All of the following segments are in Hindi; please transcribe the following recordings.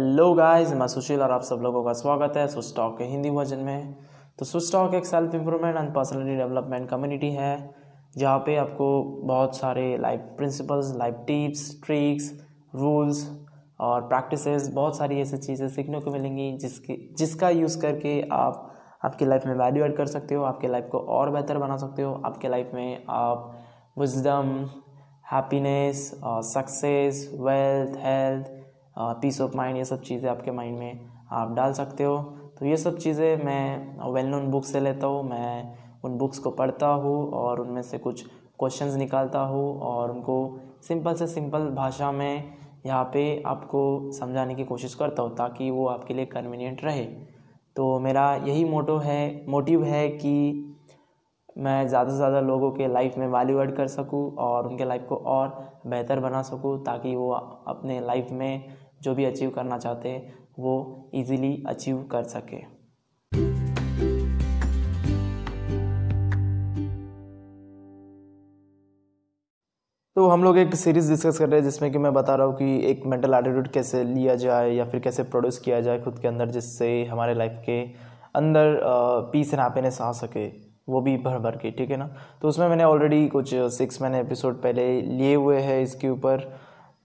हेलो गाइस मैं सुशील और आप सब लोगों का स्वागत है सुस टॉक के हिंदी वर्जन में। तो सुस टॉक एक self improvement and personality development community है, जहाँ पे आपको बहुत सारे life principles life tips tricks rules और प्रैक्टिसेस बहुत सारी ऐसी चीज़ें सीखने को मिलेंगी जिसकी, जिसका यूज़ करके आप आपकी लाइफ में वैल्यू ऐड कर सकते हो, आपके लाइफ को और बेहतर बना सकते हो, आपके लाइफ में आप विजडम हैप्पीनेस और success wealth health peace of mind ये सब चीज़ें आपके माइंड में आप डाल सकते हो। तो ये सब चीज़ें मैं वेल नोन बुक से लेता हूँ, मैं उन बुक्स को पढ़ता हूँ और उनमें से कुछ क्वेश्चंस निकालता हूँ और उनको सिंपल से सिंपल भाषा में यहाँ पे आपको समझाने की कोशिश करता हूँ ताकि वो आपके लिए कन्वीनियंट रहे। तो मेरा यही मोटो है मोटिव है कि मैं ज़्यादा से ज़्यादा लोगों के लाइफ में वैल्यू ऐड कर सकूँ और उनके लाइफ को और बेहतर बना सकूँ ताकि वो अपने लाइफ में जो भी अचीव करना चाहते हैं, वो इजीली अचीव कर सके। तो हम लोग एक सीरीज़ डिस्कस कर रहे हैं, जिसमें कि मैं बता रहा हूँ कि एक मेंटल एटीट्यूड कैसे लिया जाए या फिर कैसे प्रोड्यूस किया जाए खुद के अंदर, जिससे हमारे लाइफ के अंदर पीस एंड हैप्पीनेस आ सके, वो भी भर भर के, ठीक है ना? तो उसमें मैंने ऑलरेडी कुछ सिक्स मैंने एपिसोड पहले लिए हुए हैं इसके ऊपर।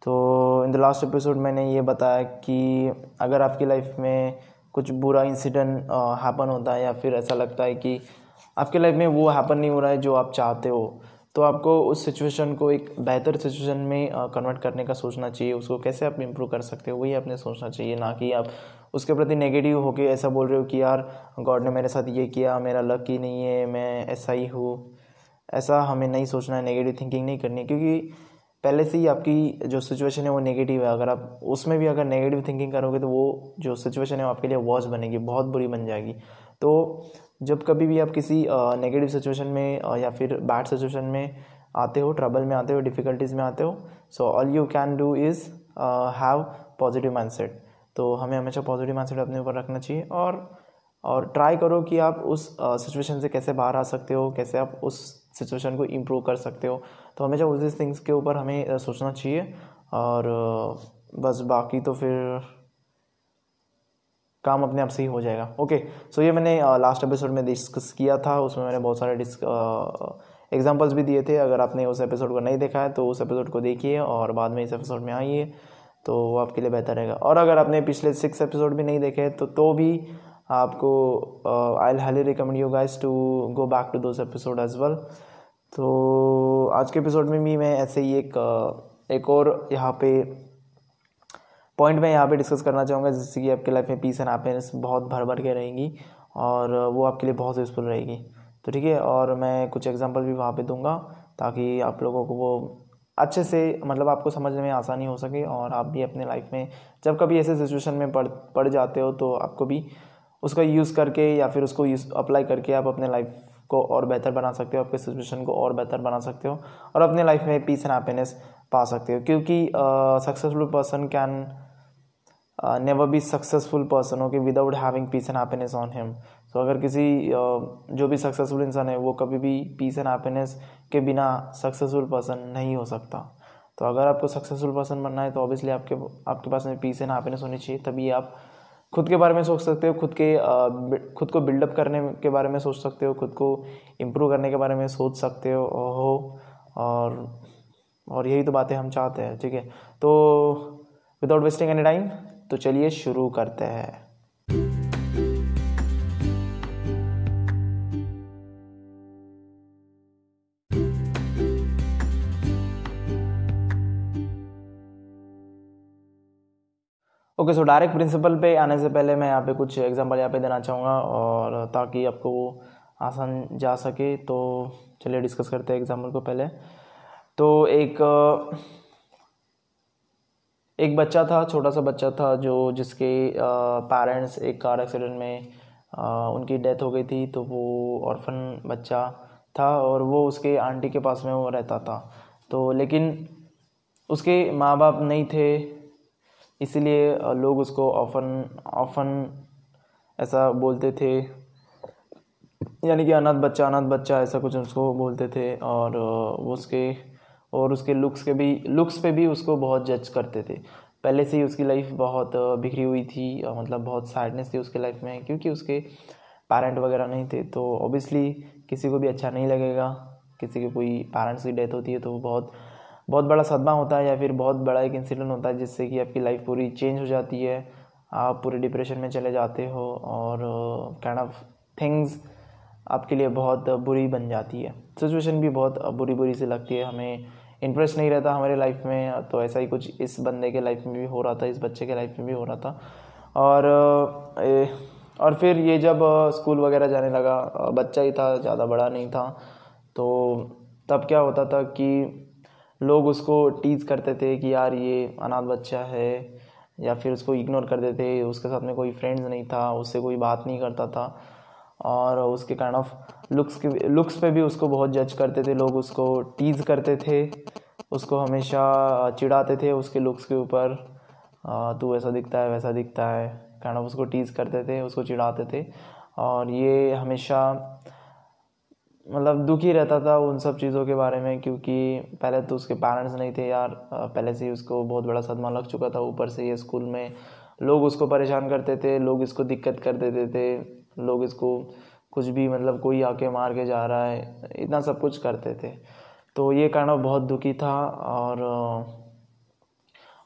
तो इन द लास्ट एपिसोड मैंने ये बताया कि अगर आपकी लाइफ में कुछ बुरा इंसिडेंट हैपन होता है या फिर ऐसा लगता है कि आपके लाइफ में वो हैपन नहीं हो रहा है जो आप चाहते हो तो आपको उस सिचुएशन को एक बेहतर सिचुएशन में कन्वर्ट करने का सोचना चाहिए। उसको कैसे आप इम्प्रूव कर सकते हो, वही आपने सोचना चाहिए, ना कि आप उसके प्रति नेगेटिव होके ऐसा बोल रहे हो कि यार गॉड ने मेरे साथ ये किया, मेरा लक ही नहीं है, मैं ऐसा ही हूँ। ऐसा हमें नहीं सोचना है नेगेटिव थिंकिंग नहीं करनी क्योंकि पहले से ही आपकी जो सिचुएशन है वो नेगेटिव है। अगर आप उसमें भी अगर नेगेटिव थिंकिंग करोगे तो वो जो सिचुएशन है वो आपके लिए वॉच बनेगी, बहुत बुरी बन जाएगी। तो जब कभी भी आप किसी नेगेटिव सिचुएशन में या फिर बैड सिचुएशन में आते हो ट्रबल में आते हो डिफ़िकल्टीज़ में आते हो so all you can do is have positive mindset तो हमें हमेशा पॉजिटिव माइंडसेट अपने ऊपर रखना चाहिए और और ट्राई करो कि आप उस सिचुएशन से कैसे बाहर आ सकते हो, कैसे आप उस सिचुएशन को इम्प्रूव कर सकते हो। तो हमेशा उस थिंग्स के ऊपर हमें सोचना चाहिए और बस बाकी तो फिर काम अपने आप से ही हो जाएगा। ओके सो ये मैंने लास्ट एपिसोड में डिस्कस किया था। उसमें मैंने बहुत सारे डिस्क एग्जाम्पल्स भी दिए थे। अगर आपने उस एपिसोड को नहीं देखा है तो उस एपिसोड को देखिए और बाद में इस एपिसोड में आइए तो वो आपके लिए बेहतर रहेगा। और अगर आपने पिछले सिक्स एपिसोड भी नहीं देखे तो तो भी आपको I highly recommend you guys to go back to those episode as well तो आज के एपिसोड में भी मैं ऐसे ही एक एक और यहाँ पे पॉइंट मैं यहाँ पे डिस्कस करना चाहूँगा, जिससे कि आपके लाइफ में पीस एंड हैप्पीनेस बहुत भर भर के रहेंगी और वो आपके लिए बहुत यूज़फुल रहेगी। तो ठीक है, और मैं कुछ एग्जांपल भी वहाँ पे दूँगा ताकि आप लोगों को वो अच्छे से मतलब आपको समझने में आसानी हो सके और आप भी अपने लाइफ में जब कभी ऐसे सिचुएशन में पढ़ पढ़ जाते हो तो आपको भी उसका यूज़ करके या फिर उसको यूज़ अप्लाई करके आप अपने लाइफ को और बेहतर बना सकते हो आपके सिचुएशन को और बेहतर बना सकते हो और अपने लाइफ में पीस एंड हैप्पीनेस पा सकते हो। क्योंकि successful person can never be successful person okay without having peace and happiness on him so अगर किसी uh, जो भी सक्सेसफुल इंसान है वो कभी भी पीस एंड हैप्पीनेस के बिना सक्सेसफुल पर्सन नहीं हो सकता। तो अगर आपको सक्सेसफुल पर्सन बनना है तो ऑब्वियसली आपके आपके पास में पीस एंड हैप्पीनेस होनी चाहिए तभी आप खुद के बारे में सोच सकते हो, खुद के खुद को बिल्डअप करने के बारे में सोच सकते हो, खुद को इम्प्रूव करने के बारे में सोच सकते हो और और यही तो बातें हम चाहते हैं, ठीक है? तो विदाउट वेस्टिंग एनी टाइम तो चलिए शुरू करते हैं। ओके सो डायरेक्ट प्रिंसिपल पे आने से पहले मैं यहाँ पे कुछ एग्जांपल यहाँ पे देना चाहूँगा और ताकि आपको वो आसान जा सके तो चलिए डिस्कस करते हैं एग्जांपल को पहले। तो एक एक बच्चा था, छोटा सा बच्चा था, जो जिसके पेरेंट्स एक कार एक्सीडेंट में उनकी डेथ हो गई थी तो वो ऑर्फन बच्चा था और वो उसके आंटी के पास में वो रहता था। तो लेकिन उसके माँ बाप नहीं थे इसीलिए लोग उसको ऑफन ऑफन ऐसा बोलते थे। यानी कि अनाथ बच्चा अनाथ बच्चा ऐसा कुछ उसको बोलते थे और वो उसके, और उसके लुक्स के भी लुक्स पे भी उसको बहुत जज करते थे। पहले से ही उसकी लाइफ बहुत बिखरी हुई थी मतलब बहुत सैडनेस थी उसके लाइफ में, क्योंकि उसके पेरेंट वगैरह नहीं थे। तो ऑब्वियसली किसी को भी अच्छा नहीं लगेगा। किसी के कोई पेरेंट्स की डेथ होती है तो वो बहुत बहुत बड़ा सदमा होता है या फिर बहुत बड़ा एक इंसिडेंट होता है जिससे कि आपकी लाइफ पूरी चेंज हो जाती है, आप पूरे डिप्रेशन में चले जाते हो और काइंड ऑफ़ थिंग्स आपके लिए बहुत बुरी बन जाती है। सिचुएशन भी बहुत बुरी बुरी सी लगती है, हमें इंटरेस्ट नहीं रहता हमारे लाइफ में तो ऐसा ही कुछ इस बंदे के लाइफ में भी हो रहा था, इस बच्चे के लाइफ में भी हो रहा था। और और फिर ये जब स्कूल वगैरह जाने लगा बच्चा ही था, ज़्यादा बड़ा नहीं था तो तब क्या होता था कि लोग उसको टीज़ करते थे कि यार ये अनाथ बच्चा है, या फिर उसको इग्नोर कर देते, उसके साथ में कोई फ्रेंड्स नहीं था, उससे कोई बात नहीं करता था। और उसके काइंड ऑफ़ लुक्स के लुक्स पे भी उसको बहुत जज करते थे, लोग उसको टीज़ करते थे, उसको हमेशा चिढ़ाते थे उसके लुक्स के ऊपर। तू ऐसा दिखता है, वैसा दिखता है काइंड ऑफ़ उसको टीज़ करते थे, उसको चिढ़ाते थे। और ये हमेशा मतलब दुखी रहता था उन सब चीज़ों के बारे में, क्योंकि पहले तो उसके पेरेंट्स नहीं थे यार। पहले से ही उसको बहुत बड़ा सदमा लग चुका था ऊपर से ये स्कूल में। लोग उसको परेशान करते थे, लोग इसको दिक्कत कर देते थे, लोग इसको कुछ भी मतलब कोई आके मार के जा रहा है, इतना सब कुछ करते थे। तो ये कारण बहुत दुखी था और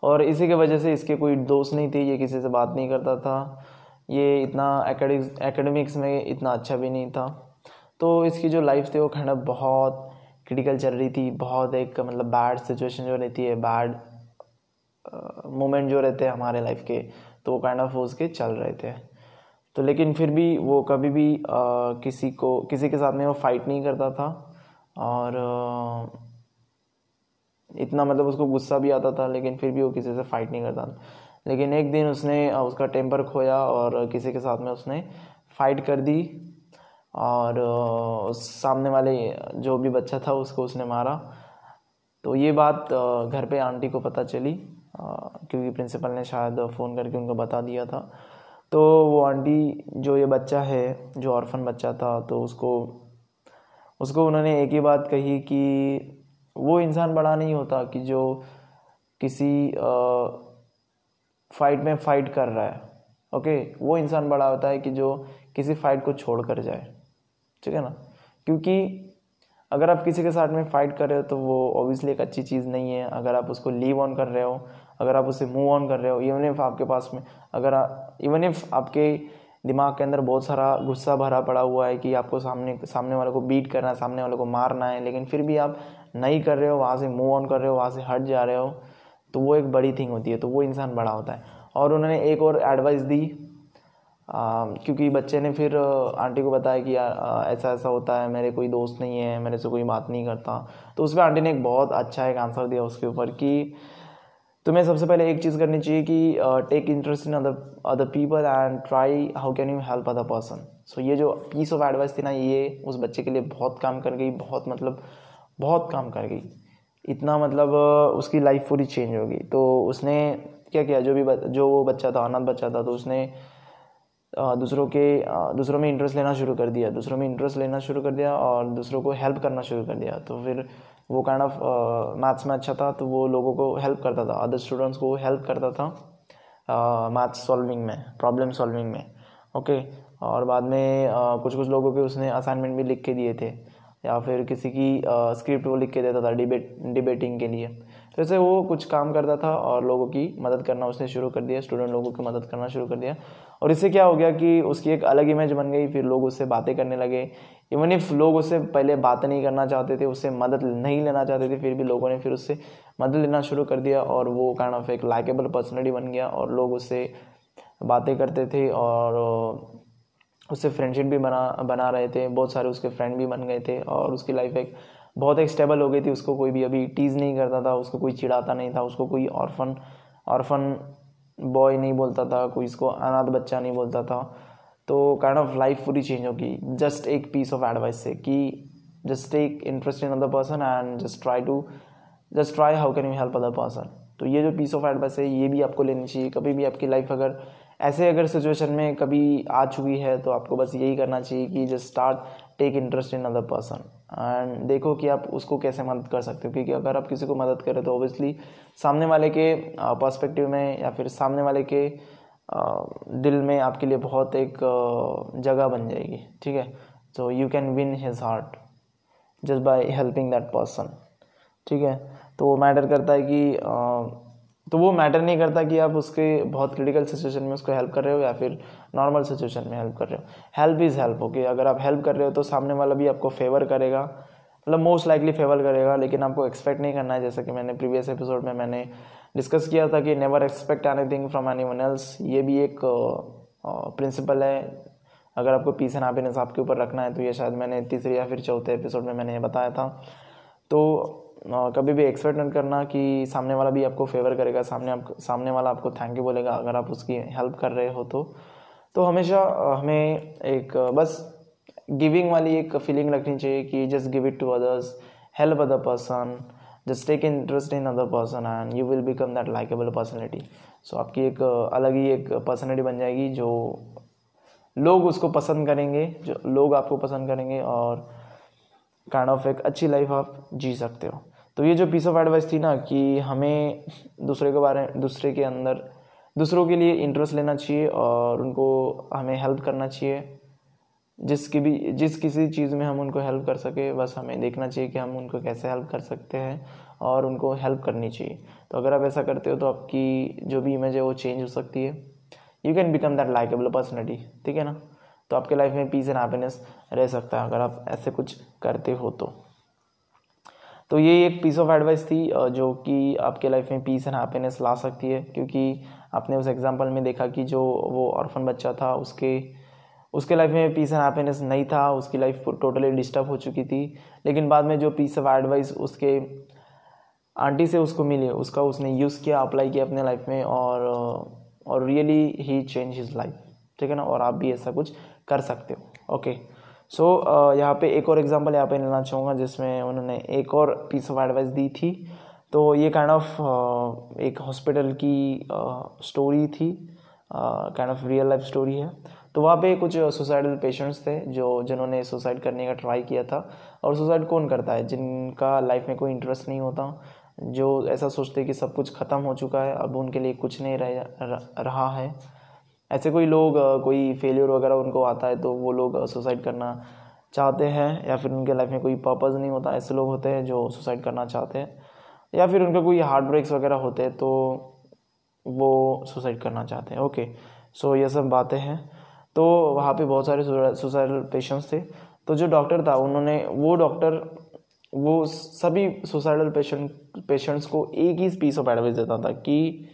और इसी के वजह से इसके कोई दोस्त नहीं थे, ये किसी से बात नहीं करता था। ये इतना एकेडमिक्स में इतना अच्छा भी नहीं था। तो इसकी जो लाइफ थी वो खंड बहुत क्रिटिकल चल रही थी बहुत एक मतलब बैड सिचुएशन जो रहती है बैड मोमेंट जो रहते हैं हमारे लाइफ के तो वो काइंड ऑफ़ उसके चल रहे थे। तो लेकिन फिर भी वो कभी भी आ, किसी को किसी के साथ में वो फाइट नहीं करता था और आ, इतना मतलब उसको गुस्सा भी आता था लेकिन फिर भी वो किसी से फाइट नहीं करता था। लेकिन एक दिन उसने उसका टेम्पर खोया और किसी के साथ में उसने फाइट कर दी। और सामने वाले जो भी बच्चा था उसको उसने मारा। तो ये बात घर पे आंटी को पता चली क्योंकि प्रिंसिपल ने शायद फ़ोन करके उनको बता दिया था। तो वो आंटी, जो ये बच्चा है, जो ऑर्फन बच्चा था तो उसको उसको उन्होंने एक ही बात कही कि वो इंसान बड़ा नहीं होता कि जो किसी फाइट में फाइट कर रहा है, ओके? वो इंसान बड़ा होता है कि जो किसी फाइट को छोड़ कर जाए। ठीक है ना? क्योंकि अगर आप किसी के साथ में फाइट कर रहे हो तो वो ऑब्वियसली एक अच्छी चीज़ नहीं है। अगर आप उसको लीव ऑन कर रहे हो, अगर आप उसे मूव ऑन कर रहे हो इवन इफ़ आपके पास में, अगर इवन इफ़ आपके दिमाग के अंदर बहुत सारा गुस्सा भरा पड़ा हुआ है कि आपको सामने सामने वाले को बीट करना है, सामने वाले को मारना है, लेकिन फिर भी आप नहीं कर रहे हो, वहाँ से मूव ऑन कर रहे हो, वहाँ से हट जा रहे हो तो वो एक बड़ी थिंग होती है तो वो इंसान बड़ा होता है। और उन्होंने एक और एडवाइस दी क्योंकि बच्चे ने फिर आंटी को बताया कि, यार ऐसा ऐसा होता है, मेरे कोई दोस्त नहीं है, मेरे से कोई बात नहीं करता। तो उस पर आंटी ने एक बहुत अच्छा एक आंसर दिया उसके ऊपर कि, तुम्हें सबसे पहले एक चीज़ करनी चाहिए कि take interest in other other people and try how can you help other person so ये जो पीस ऑफ़ एडवाइस थी ना, ये उस बच्चे के लिए बहुत काम कर गई, बहुत मतलब बहुत काम कर गई। इतना मतलब उसकी लाइफ पूरी चेंज हो गई। तो उसने क्या किया, जो भी जो वो बच्चा था, अनाथ बच्चा था तो उसने दूसरों के दूसरों में इंटरेस्ट लेना शुरू कर दिया दूसरों में इंटरेस्ट लेना शुरू कर दिया और दूसरों को हेल्प करना शुरू कर दिया। तो फिर वो काइंड ऑफ़ मैथ्स में अच्छा था तो वो लोगों को हेल्प करता था अदर स्टूडेंट्स को हेल्प करता था मैथ्स सॉल्विंग में प्रॉब्लम सॉल्विंग में ओके और बाद में uh, कुछ कुछ लोगों के उसने असाइनमेंट भी लिख के दिए थे या फिर किसी की स्क्रिप्ट वो लिख के देता था डिबेट डिबेटिंग के लिए। तो ऐसे वो कुछ काम करता था और लोगों की मदद करना उसने शुरू कर दिया स्टूडेंट लोगों की मदद करना शुरू कर दिया। और इससे क्या हो गया कि उसकी एक अलग इमेज बन गई, फिर लोग उससे बातें करने लगे। इवन इफ़ लोग उससे पहले बात नहीं करना चाहते थे, उससे मदद नहीं लेना चाहते थे, फिर भी लोगों ने फिर उससे मदद लेना शुरू कर दिया और वो काइंड ऑफ़ एक लाइकेबल पर्सनलिटी बन गया और लोग उससे बातें करते थे और, उससे फ्रेंडशिप भी बना बना रहे थे। बहुत सारे उसके फ्रेंड भी बन गए थे और उसकी लाइफ एक बहुत एक स्टेबल हो गई थी, उसको कोई भी अभी टीज़ नहीं करता था, उसको कोई चिढ़ाता नहीं था, उसको कोई ऑर्फन ऑर्फन बॉय नहीं बोलता था, कोई इसको अनाथ बच्चा नहीं बोलता था। तो काइंड ऑफ़ लाइफ पूरी चेंज होगी जस्ट एक पीस ऑफ़ एडवाइस से कि just take interest in other person and just try to just try how can you help other person तो ये जो पीस ऑफ़ एडवाइस है, ये भी आपको लेनी चाहिए। कभी भी आपकी लाइफ अगर, ऐसे अगर सिचुएशन में कभी आ चुकी है तो आपको बस यही करना चाहिए कि just start take interest in other person and देखो कि आप उसको कैसे मदद कर सकते हो, क्योंकि अगर आप किसी को मदद करें तो ऑब्वियसली सामने वाले के पर्सपेक्टिव में या फिर सामने वाले के दिल में आपके लिए बहुत एक जगह बन जाएगी, ठीक है? So you can win his heart just by helping that person ठीक है? तो वो मैटर करता है कि तो वो मैटर नहीं करता कि आप उसके बहुत क्रिटिकल सिचुएशन में उसको हेल्प कर रहे हो या फिर नॉर्मल सिचुएशन में हेल्प कर रहे हो। हेल्प इज़ हेल्प ओके अगर आप हेल्प कर रहे हो तो सामने वाला भी आपको फेवर करेगा। मतलब मोस्ट लाइकली फेवर करेगा, लेकिन आपको एक्सपेक्ट नहीं करना है, जैसे कि मैंने प्रीवियस एपिसोड में मैंने डिस्कस किया था कि never expect anything from anyone else ये भी एक प्रिंसिपल है। अगर आपको पीस एंड हैप्पीनेस आपके ऊपर रखना है तो ये शायद मैंने तीसरे या फिर चौथे एपिसोड में मैंने ये बताया था। तो कभी भी एक्सपेक्ट नहीं करना कि सामने वाला भी आपको फेवर करेगा, सामने आप सामने वाला आपको थैंक यू बोलेगा अगर आप उसकी हेल्प कर रहे हो तो। तो हमेशा हमें एक बस गिविंग वाली एक फीलिंग रखनी चाहिए कि just give it to others help other person just take interest in other person and you will become that likeable personality so आपकी एक अलग ही एक पर्सनैलिटी बन जाएगी जो लोग उसको पसंद करेंगे, जो लोग आपको पसंद करेंगे और काइंड ऑफ़ एक अच्छी लाइफ आप जी सकते हो। तो ये जो पीस ऑफ़ एडवाइस थी ना कि हमें दूसरे के बारे में दूसरे के अंदर, दूसरों के लिए इंटरेस्ट लेना चाहिए और उनको हमें हेल्प करना चाहिए। जिसकी भी, जिस किसी चीज़ में हम उनको हेल्प कर सके, बस हमें देखना चाहिए कि हम उनको कैसे हेल्प कर सकते हैं और उनको हेल्प करनी चाहिए। तो अगर आप ऐसा करते हो तो आपकी जो भी इमेज है वो चेंज हो सकती है। You can become that likeable personality ठीक है ना? तो आपके लाइफ में पीस एंड हैप्पीनेस रह सकता है अगर आप ऐसे कुछ करते हो तो। तो ये एक पीस ऑफ़ एडवाइस थी जो कि आपके लाइफ में पीस एंड हैप्पीनेस ला सकती है, क्योंकि आपने उस एग्जांपल में देखा कि जो वो ऑर्फन बच्चा था, उसके उसके लाइफ में पीस एंड हैप्पीनेस नहीं था, उसकी लाइफ टोटली डिस्टर्ब हो चुकी थी, लेकिन बाद में जो पीस ऑफ़ एडवाइस उसके आंटी से उसको मिली, उसका उसने यूज़ किया अप्लाई किया अपने लाइफ में और और रियली ही चेंज हिज लाइफ ठीक है ना? और आप भी ऐसा कुछ कर सकते हो। ओके सो so, यहाँ पे एक और एग्जांपल यहाँ पे लेना चाहूँगा जिसमें उन्होंने एक और पीस ऑफ़ एडवाइस दी थी। तो ये काइंड kind ऑफ़ of, एक हॉस्पिटल की स्टोरी थी। Kind of real life story है। तो वहाँ पे कुछ सुसाइडल पेशेंट्स थे जो जिन्होंने सुसाइड करने का ट्राई किया था। और सुसाइड कौन करता है? जिनका लाइफ में कोई इंटरेस्ट नहीं होता। जो ऐसा सोचते कि सब कुछ ख़त्म हो चुका है अब उनके लिए कुछ नहीं रह रहा है। ऐसे कोई लोग कोई फेलियर वगैरह उनको आता है तो वो लोग सुसाइड करना चाहते हैं या फिर उनके लाइफ में कोई पर्पज़ नहीं होता, ऐसे लोग होते हैं जो सुसाइड करना चाहते हैं या फिर उनका कोई हार्ट ब्रेक्स वगैरह होते हैं तो वो सुसाइड करना चाहते हैं। ओके सो ये सब बातें हैं। तो वहाँ पे बहुत सारे सुसाइडल पेशेंट्स थे। तो जो डॉक्टर था, उन्होंने वो डॉक्टर वो सभी सुसाइडल पेशेंट पेशेंट्स को एक ही पीस ऑफ़ एडवाइस देता था कि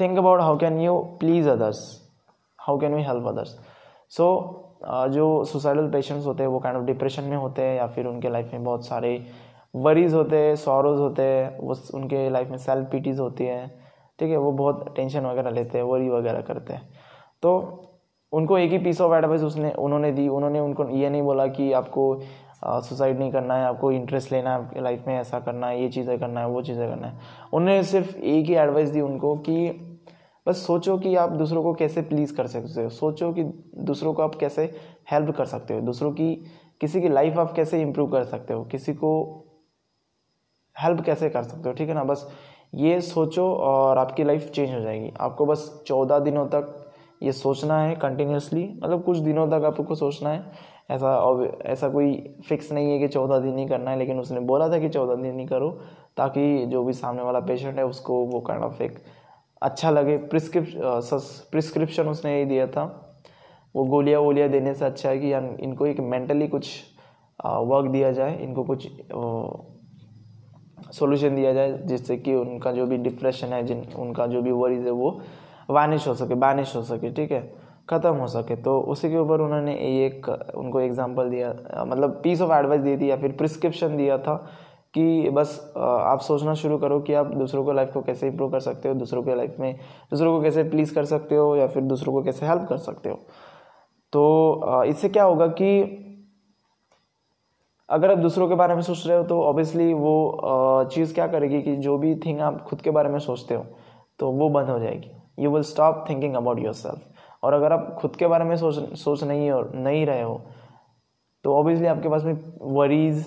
think about how can you please others how can we help others so जो सुसाइडल पेशेंट्स होते हैं, वो काइंड ऑफ़ डिप्रेशन में होते हैं या फिर उनके लाइफ में बहुत सारे वरीज होते हैं सॉरोज होते हैं, वो उनके लाइफ में सेल्फ पीटीज होती है, ठीक है? वो बहुत टेंशन वगैरह लेते हैं वरी वगैरह करते हैं। तो उनको एक ही पीस ऑफ़ एडवाइस उसने, उन्होंने दी, उन्होंने उनको ये नहीं बोला कि आपको सुसाइड नहीं करना है, आपको इंटरेस्ट लेना है लाइफ में ऐसा करना है, ये चीज़ें करना है, वो चीज़ें करना है। उन्होंने सिर्फ़ एक ही एडवाइस दी उनको कि बस सोचो कि आप दूसरों को कैसे प्लीज़ कर सकते हो। सोचो कि दूसरों को आप कैसे हेल्प कर सकते हो। दूसरों की, किसी की लाइफ आप कैसे इम्प्रूव कर सकते हो। किसी को हेल्प कैसे कर सकते हो। ठीक है ना? बस ये सोचो और आपकी लाइफ चेंज हो जाएगी। आपको बस चौदह दिनों तक ये सोचना है कंटिन्यूसली मतलब कुछ दिनों तक आपको सोचना है। ऐसा ऐसा कोई फिक्स नहीं है कि चौदह दिन ही करना है, लेकिन उसने बोला था कि चौदह दिन ही करो, ताकि जो भी सामने वाला पेशेंट है उसको वो काइंड ऑफ़ एक अच्छा लगे। प्रिस्क्रिप प्रिस्क्रिप्शन उसने यही दिया था। वो गोलियाँ वोलियाँ देने से अच्छा है कि इनको एक मेंटली कुछ वर्क दिया जाए। इनको कुछ सॉल्यूशन दिया जाए जिससे कि उनका जो भी डिप्रेशन है, जिन, उनका जो भी वरीज है वो वानिश हो सके बानिश हो सके, ठीक है? ख़त्म हो सके। तो उसी के ऊपर उन्होंने एक, उनको एग्जांपल दिया। मतलब पीस ऑफ़ एडवाइस दी थी या फिर प्रिस्क्रिप्शन दिया था। कि बस आप सोचना शुरू करो कि आप दूसरों को लाइफ को कैसे इंप्रूव कर सकते हो, दूसरों के लाइफ में, दूसरों को कैसे प्लीज़ कर सकते हो या फिर दूसरों को कैसे हेल्प कर सकते हो। तो इससे क्या होगा कि अगर आप दूसरों के बारे में सोच रहे हो तो ऑब्वियसली वो चीज़ क्या करेगी कि जो भी थिंग आप खुद के बारे में सोचते हो तो वो बंद हो जाएगी। You will stop thinking about yourself और अगर आप खुद के बारे में सोच सोच नहीं हो, नहीं रहे हो तो ऑब्वियसली आपके पास में वरीज़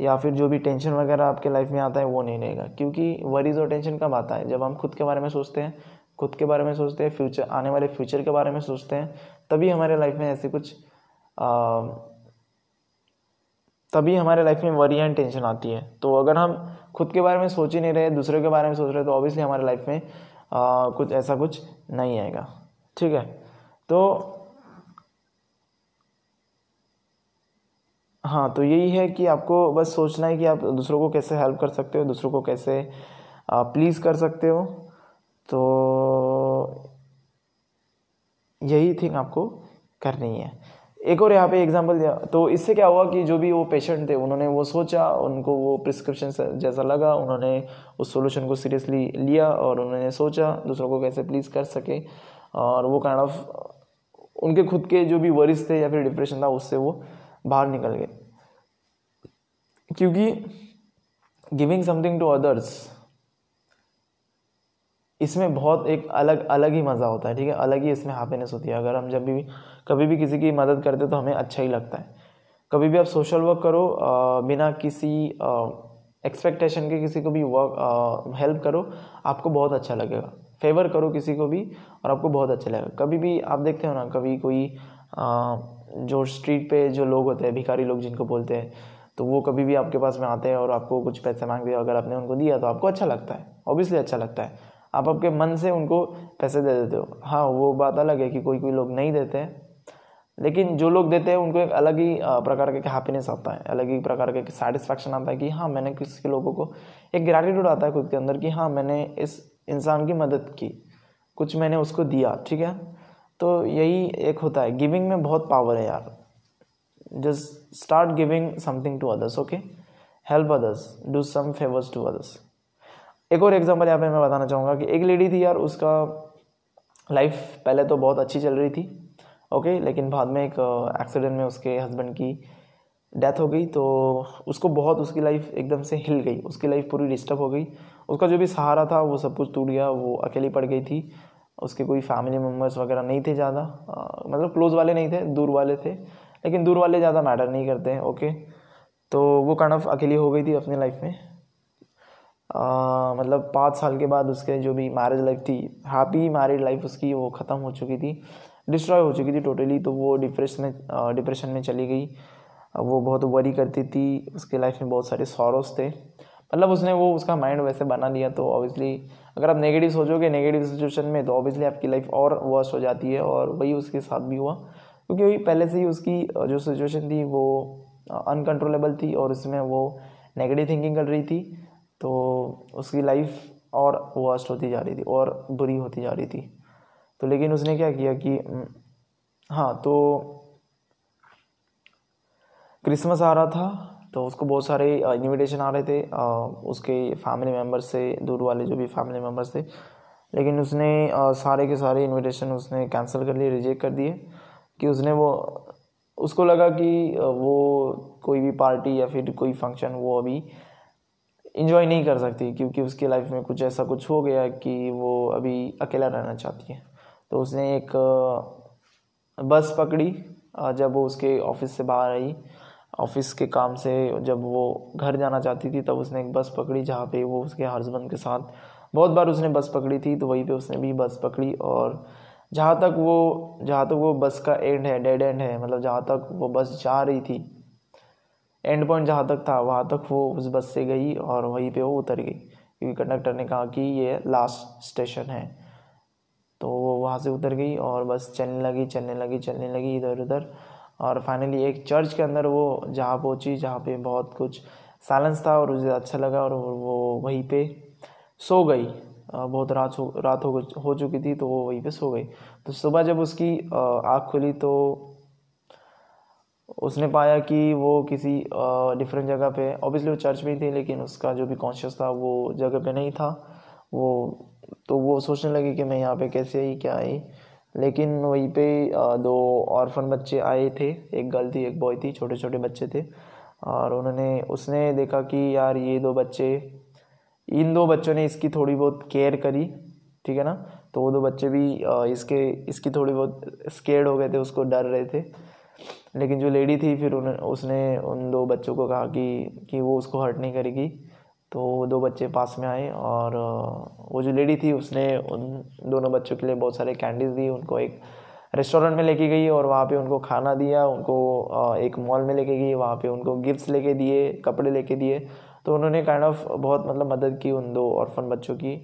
या फिर जो भी टेंशन वगैरह आपके लाइफ में आता है वो नहीं रहेगा। क्योंकि वरीज़ और टेंशन कब आता है? जब हम खुद के बारे में सोचते हैं खुद के बारे में सोचते हैं फ्यूचर आने वाले फ्यूचर के बारे में सोचते हैं तभी हमारे लाइफ में ऐसे कुछ आ, तभी हमारे लाइफ में वरी एंड टेंशन आती है। तो अगर हम खुद के बारे में सोच ही नहीं रहे दूसरे के बारे में सोच रहे तो ऑब्वियसली हमारे लाइफ में आ, कुछ ऐसा कुछ नहीं आएगा। ठीक है? तो हाँ तो यही है कि आपको बस सोचना है कि आप दूसरों को कैसे हेल्प कर सकते हो दूसरों को कैसे प्लीज़ कर सकते हो। तो यही थिंग आपको करनी है। एक और यहाँ पे एग्जांपल दिया। तो इससे क्या हुआ कि जो भी वो पेशेंट थे उन्होंने वो सोचा उनको वो प्रिस्क्रिप्शन जैसा लगा उन्होंने उस सॉल्यूशन को सीरियसली लिया और उन्होंने सोचा दूसरों को कैसे प्लीज़ कर सके। और वो काइंड kind ऑफ़ of, उनके खुद के जो भी वरिस थे या फिर डिप्रेशन था उससे वो बाहर निकल गए। क्योंकि गिविंग समथिंग टू अदर्स इसमें बहुत एक अलग अलग ही मज़ा होता है ठीक है? अलग ही इसमें हैप्पीनेस होती है। अगर हम जब भी कभी भी किसी की मदद करते तो हमें अच्छा ही लगता है। कभी भी आप सोशल वर्क करो आ, बिना किसी एक्सपेक्टेशन के किसी को भी वर्क हेल्प करो आपको बहुत अच्छा लगेगा। फेवर करो किसी को भी और आपको बहुत अच्छा लगेगा। कभी भी आप देखते हो ना कभी कोई आ, जो स्ट्रीट पे जो लोग होते हैं भिखारी लोग जिनको बोलते हैं तो वो कभी भी आपके पास में आते हैं और आपको कुछ पैसे मांगते हैं अगर आपने उनको दिया तो आपको अच्छा लगता है ऑब्वियसली अच्छा लगता है। आप आपके मन से उनको पैसे दे देते हो। हाँ वो बात अलग है कि कोई कोई लोग नहीं देते हैं, लेकिन जो लोग देते हैं उनको एक अलग ही प्रकार का हैप्पीनेस आता है, अलग ही प्रकार का सेटिस्फैक्शन आता है कि हाँ मैंने किसी लोगों को एक ग्रैटिट्यूड आता है खुद के अंदर कि हाँ मैंने इस इंसान की मदद की, कुछ मैंने उसको दिया, ठीक है? तो यही एक होता है। गिविंग में बहुत पावर है यार। Just start giving something to others okay help others do some favours to others एक और एग्जांपल यहाँ पे मैं बताना चाहूँगा कि एक लेडी थी यार, उसका लाइफ पहले तो बहुत अच्छी चल रही थी ओके लेकिन बाद में एक एक्सीडेंट में उसके हस्बैंड की डेथ हो गई तो उसको बहुत उसकी लाइफ एकदम से हिल गई, उसकी लाइफ पूरी डिस्टर्ब हो गई। उसका जो भी सहारा था, वो सब कुछ टूट गया, वो अकेली पड़ गई थी। उसके कोई फैमिली मेंबर्स वगैरह नहीं थे ज़्यादा मतलब क्लोज वाले नहीं थे, दूर वाले थे। लेकिन दूर वाले ज़्यादा मैटर नहीं करते हैं ओके तो वो काइंड ऑफ़ अकेली हो गई थी अपनी लाइफ में। आ, मतलब पाँच साल के बाद उसके जो भी मैरिज लाइफ थी हैप्पी मैरिड लाइफ उसकी वो ख़त्म हो चुकी थी डिस्ट्रॉय हो चुकी थी टोटली तो वो डिप्रेशन में डिप्रेशन में चली गई। वो बहुत वरी करती थी उसके लाइफ में बहुत सारे सॉरोस थे। मतलब उसने वो उसका माइंड वैसे बना लिया तो ऑब्वियसली अगर आप नेगेटिव सोचोगे नेगेटिव सिचुएशन में तो ऑब्वियसली आपकी लाइफ और वर्स्ट हो जाती है और वही उसके साथ भी हुआ। क्योंकि वही पहले से ही उसकी जो सिचुएशन थी वो अनकंट्रोलेबल थी और उसमें वो नेगेटिव थिंकिंग कर रही थी। तो उसकी लाइफ और वर्स्ट होती जा रही थी और बुरी होती जा रही थी। तो लेकिन उसने क्या किया कि हाँ तो क्रिसमस आ रहा था तो उसको बहुत सारे इनविटेशन आ रहे थे उसके फैमिली मेंबर्स से, दूर वाले जो भी फैमिली मेंबर्स थे। लेकिन उसने सारे के सारे इनविटेशन उसने कैंसिल कर लिए रिजेक्ट कर दिए। कि उसने वो, उसको लगा कि वो कोई भी पार्टी या फिर कोई फ़ंक्शन वो अभी इंजॉय नहीं कर सकती क्योंकि उसकी लाइफ में कुछ ऐसा कुछ हो गया कि वो अभी अकेला रहना चाहती है। तो उसने एक बस पकड़ी जब वो उसके ऑफ़िस से बाहर आई। ऑफ़िस के काम से जब वो घर जाना चाहती थी, तब उसने एक बस पकड़ी जहाँ पे वो उसके हस्बैंड के साथ बहुत बार उसने बस पकड़ी थी तो वहीं पे उसने भी बस पकड़ी और जहाँ तक वो, जहाँ तक वो बस का एंड है डेड एंड है मतलब जहाँ तक वो बस जा रही थी एंड पॉइंट जहाँ तक था, वहाँ तक वो उस बस से गई और वहीं पे वो उतर गई, क्योंकि कंडक्टर ने कहा कि ये लास्ट स्टेशन है। तो वो वहाँ से उतर गई और बस चलने लगी चलने लगी चलने लगी इधर उधर और फाइनली एक चर्च के अंदर वो जहाँ पहुँची, जहाँ पे बहुत कुछ साइलेंस था और उसे अच्छा लगा और वो वहीं पे सो गई। बहुत रात हो रात हो हो चुकी थी तो वो वहीं पे सो गई। तो सुबह जब उसकी आँख खुली तो उसने पाया कि वो किसी डिफरेंट जगह पे ऑब्वियसली वो चर्च में ही थी, लेकिन उसका जो भी कॉन्शियस था वो जगह पे नहीं था। वो तो वो सोचने लगी कि मैं यहाँ पे कैसे आई, क्या आई? लेकिन वहीं पे दो ऑर्फन बच्चे आए थे। एक गर्ल थी, एक बॉय थी छोटे छोटे बच्चे थे। और उन्होंने, उसने देखा कि यार ये दो बच्चे इन दो बच्चों ने इसकी थोड़ी बहुत केयर करी, ठीक है ना? तो वो दो बच्चे भी इसके, इसकी थोड़ी बहुत स्केर्ड हो गए थे, उसको डर रहे थे। लेकिन जो लेडी थी, फिर उन उसने उन दो बच्चों को कहा कि कि वो उसको हर्ट नहीं करेगी। तो वो दो बच्चे पास में आए और वो जो लेडी थी, उसने उन दोनों बच्चों के लिए बहुत सारे कैंडीज़ दी उनको एक रेस्टोरेंट में लेके गई और वहाँ पे उनको खाना दिया। उनको एक मॉल में लेके गई। वहाँ पे उनको गिफ्ट्स लेके दिए, कपड़े लेके दिए। तो उन्होंने काइंड ऑफ़ बहुत मतलब मदद की उन दो ऑर्फन बच्चों की।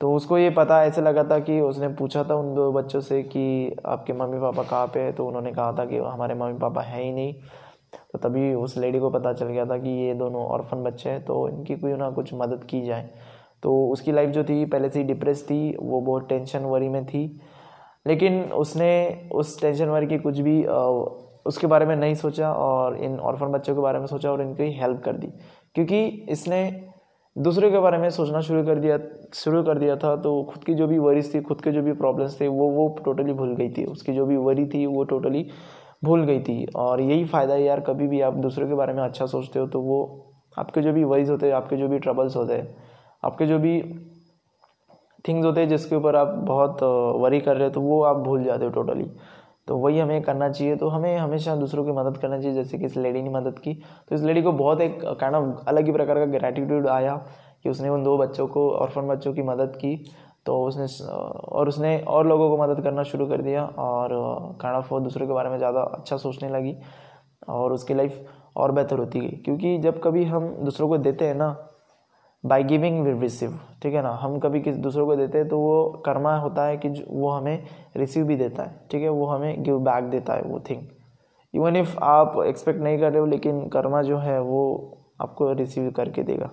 तो उसको ये पता, ऐसे लगा था कि उसने पूछा था उन दो बच्चों से कि आपके मम्मी पापा कहाँ पे है? तो उन्होंने कहा था कि हमारे मम्मी पापा हैं ही नहीं। तो तभी उस लेडी को पता चल गया था कि ये दोनों ऑर्फन बच्चे हैं तो इनकी कोई ना कुछ मदद की जाए। तो उसकी लाइफ जो थी, पहले से ही डिप्रेस थी, वो बहुत टेंशन वरी में थी। लेकिन उसने उस टेंशन वरी की कुछ भी उसके बारे में नहीं सोचा और इन ऑर्फन बच्चों के बारे में सोचा और इनकी हेल्प कर दी। क्योंकि इसने दूसरे के बारे में सोचना शुरू कर दिया, शुरू कर दिया था तो खुद की जो भी वरीज थी, खुद के जो भी प्रॉब्लम्स थे, वो वो टोटली भूल गई थी। उसकी जो भी वरी थी, वो टोटली भूल गई थी। और यही फ़ायदा है यार, कभी भी आप दूसरे के बारे में अच्छा सोचते हो तो वो आपके जो भी वरीज होते हैं, आपके जो भी ट्रबल्स होते हैं, आपके जो भी थिंग्स होते हैं, जिसके ऊपर आप बहुत वरी कर रहे हो तो वो आप भूल जाते हो टोटली तो वही हमें करना चाहिए। तो हमें हमेशा दूसरों की मदद करना चाहिए, जैसे कि इस लेडी ने मदद की। तो इस लेडी को बहुत एक काइंड ऑफ़ अलग ही प्रकार का ग्रेटिट्यूड आया कि उसने उन दो बच्चों को और ऑर्फन बच्चों की मदद की। तो उसने और उसने और लोगों को मदद करना शुरू कर दिया और काइंड ऑफ़ वो दूसरों के बारे में ज़्यादा अच्छा सोचने लगी और उसकी लाइफ और बेहतर होती गई। क्योंकि जब कभी हम दूसरों को देते हैं ना बाय गिविंग विल रिसीव ठीक है ना? हम कभी किसी दूसरों को देते हैं तो वो कर्मा होता है कि वो हमें रिसीव भी देता है। ठीक है? वो हमें गिव बैक देता है वो थिंग इवन इफ़ आप एक्सपेक्ट नहीं कर रहे हो लेकिन कर्मा जो है वो आपको रिसीव करके देगा।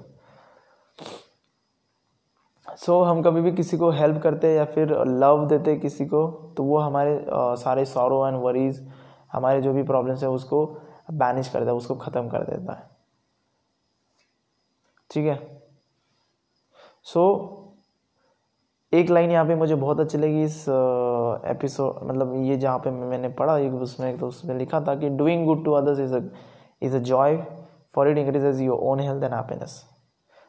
सो so, हम कभी भी किसी को हेल्प करते हैं या फिर लव देते किसी को तो वो हमारे आ, सारे सॉरो एंड वरीज हमारे जो भी प्रॉब्लम्स है उसको बैनिश कर देता है उसको ख़त्म कर देता है। ठीक है? सो so, एक लाइन यहाँ पे मुझे बहुत अच्छी लगी इस एपिसोड मतलब ये जहाँ पे मैंने पढ़ा एक उसमें तो उसमें लिखा था कि doing good to others is a is a joy for it increases your own health and happiness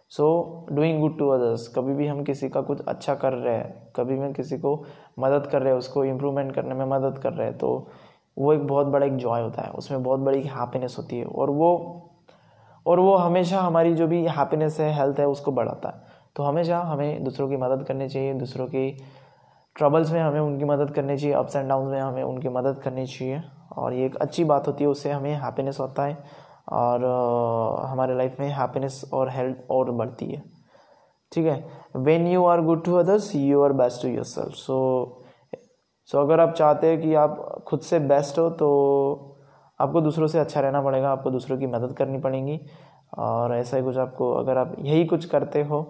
so doing good to others कभी भी हम किसी का कुछ अच्छा कर रहे हैं कभी भी किसी को मदद कर रहे हैं उसको इम्प्रूवमेंट करने में मदद कर रहे हैं तो वो एक बहुत बड़ा एक जॉय होता है उसमें बहुत बड़ी हैप्पीनेस होती है और वो और वो हमेशा हमारी जो भी हैप्पीनेस है हेल्थ है उसको बढ़ाता है। तो हमेशा हमें दूसरों की मदद करनी चाहिए, दूसरों की ट्रबल्स में हमें उनकी मदद करनी चाहिए अप्स एंड डाउन में हमें उनकी मदद करनी चाहिए। और ये एक अच्छी बात होती है, उससे हमें हैप्पीनेस होता है और हमारे लाइफ में हैप्पीनेस और हेल्थ और बढ़ती है। ठीक है? When you are good to others you are best to yourself so so अगर आप चाहते हैं कि आप खुद से बेस्ट हो तो आपको दूसरों से अच्छा रहना पड़ेगा, आपको दूसरों की मदद करनी पड़ेगी। और ऐसा ही कुछ आपको, अगर आप यही कुछ करते हो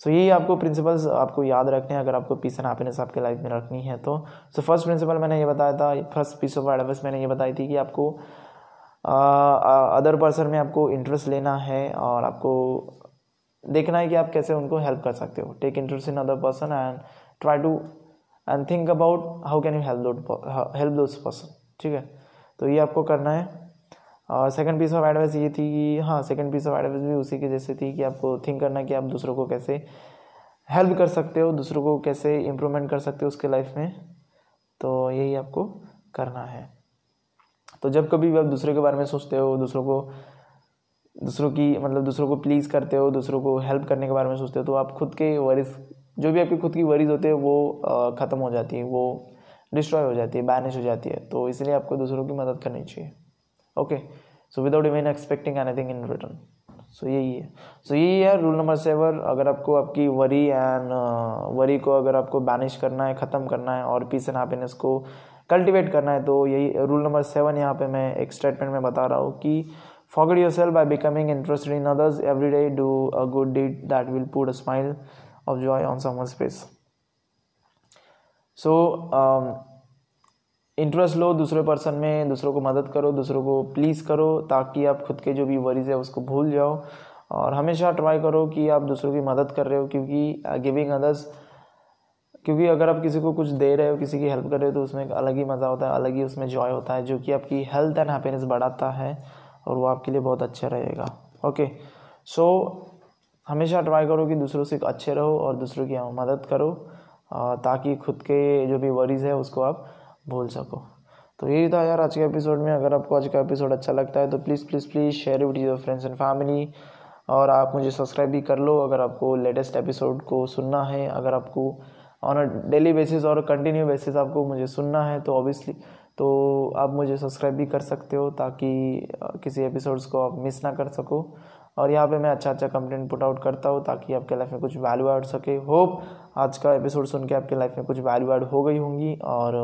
सो यही आपको प्रिंसिपल्स आपको याद रखने हैं, अगर आपको पीस एंड हैप्पीनेस आपके लाइफ में रखनी है तो। सो फ़र्स्ट प्रिंसिपल मैंने ये बताया था फ़र्स्ट पीस ऑफ़ एडवाइस मैंने ये बताई थी कि आपको अदर पर्सन में आपको इंटरेस्ट लेना है और आपको देखना है कि आप कैसे उनको हेल्प कर सकते हो। Take interest in other person and try to and think about how can you help help those person ठीक है? तो ये आपको करना है। और सेकंड पीस ऑफ़ एडवाइस ये थी कि हाँ सेकंड पीस ऑफ़ एडवाइस भी उसी के जैसे थी कि आपको थिंक करना कि आप दूसरों को कैसे हेल्प कर सकते हो, दूसरों को कैसे इम्प्रूवमेंट कर सकते हो उसके लाइफ में। तो यही आपको करना है। तो जब कभी भी आप दूसरे के बारे में सोचते हो, दूसरों को, दूसरों की मतलब दूसरों को प्लीज़ करते हो, दूसरों को हेल्प करने के बारे में सोचते हो तो आप खुद के वरीज जो भी आपकी खुद की वरीज होते हैं, वो ख़त्म हो जाती है, वो डिस्ट्रॉय हो जाती है बैनिश हो जाती है। तो इसलिए आपको दूसरों की मदद करनी चाहिए। Okay so without even expecting anything in return so यही है. सो so, यही है रूल नंबर सेवन अगर आपको आपकी वरी एंड वरी को अगर आपको बैनिश करना है ख़त्म करना है और पीस एंड हैप्पीनेस को कल्टिवेट करना है तो यही रूल नंबर सेवन यहाँ पे मैं एक स्टेटमेंट में बता रहा हूँ कि forget yourself by becoming interested in others every day do a good deed that will put a smile of joy on someone space so interest लो दूसरे पर्सन में, दूसरों को मदद करो, दूसरों को प्लीज़ करो ताकि आप खुद के जो भी वरीज है उसको भूल जाओ। और हमेशा ट्राई करो कि आप दूसरों की मदद कर रहे हो क्योंकि गिविंग अदर्स क्योंकि अगर आप किसी को कुछ दे रहे हो, किसी की हेल्प कर रहे हो तो उसमें एक अलग ही मज़ा होता है, अलग ही उसमें जॉय होता है, जो कि आपकी हेल्थ एंड हैप्पीनेस बढ़ाता है और वो आपके लिए बहुत अच्छा रहेगा। ओके सो हमेशा ट्राई करो कि दूसरों से अच्छे रहो और दूसरों की मदद करो ताकि खुद के जो भी वरीज है उसको आप भूल सको। तो यही था यार आज के एपिसोड में। अगर आपको आज का एपिसोड अच्छा लगता है तो please please please share with your friends and family और आप मुझे सब्सक्राइब भी कर लो अगर आपको लेटेस्ट एपिसोड को सुनना है। अगर आपको ऑन अ डेली बेसिस और कंटिन्यू बेसिस आपको मुझे सुनना है तो ऑब्वियसली तो आप मुझे सब्सक्राइब भी कर सकते हो ताकि किसी एपिसोड्स को आप मिस ना कर सको। और यहाँ पे मैं अच्छा अच्छा कंटेंट पुट आउट करता हूँ ताकि आपके लाइफ में कुछ वैल्यू ऐड सके। होप आज का एपिसोड सुन के आपके लाइफ में कुछ वैल्यू ऐड हो गई होंगी। और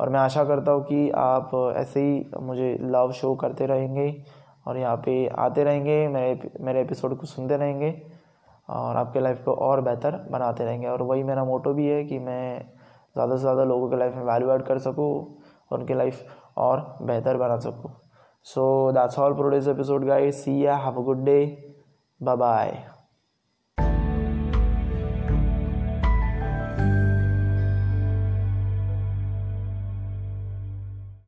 और मैं आशा करता हूँ कि आप ऐसे ही मुझे लव शो करते रहेंगे और यहाँ पे आते रहेंगे, मेरे मेरे एपिसोड को सुनते रहेंगे और आपके लाइफ को और बेहतर बनाते रहेंगे। और वही मेरा मोटो भी है कि मैं ज़्यादा से ज़्यादा लोगों के लाइफ में वैल्यू ऐड कर सकूँ और उनकी लाइफ और बेहतर बना सकूँ। So that's all for this episode guys see ya have a good day bye bye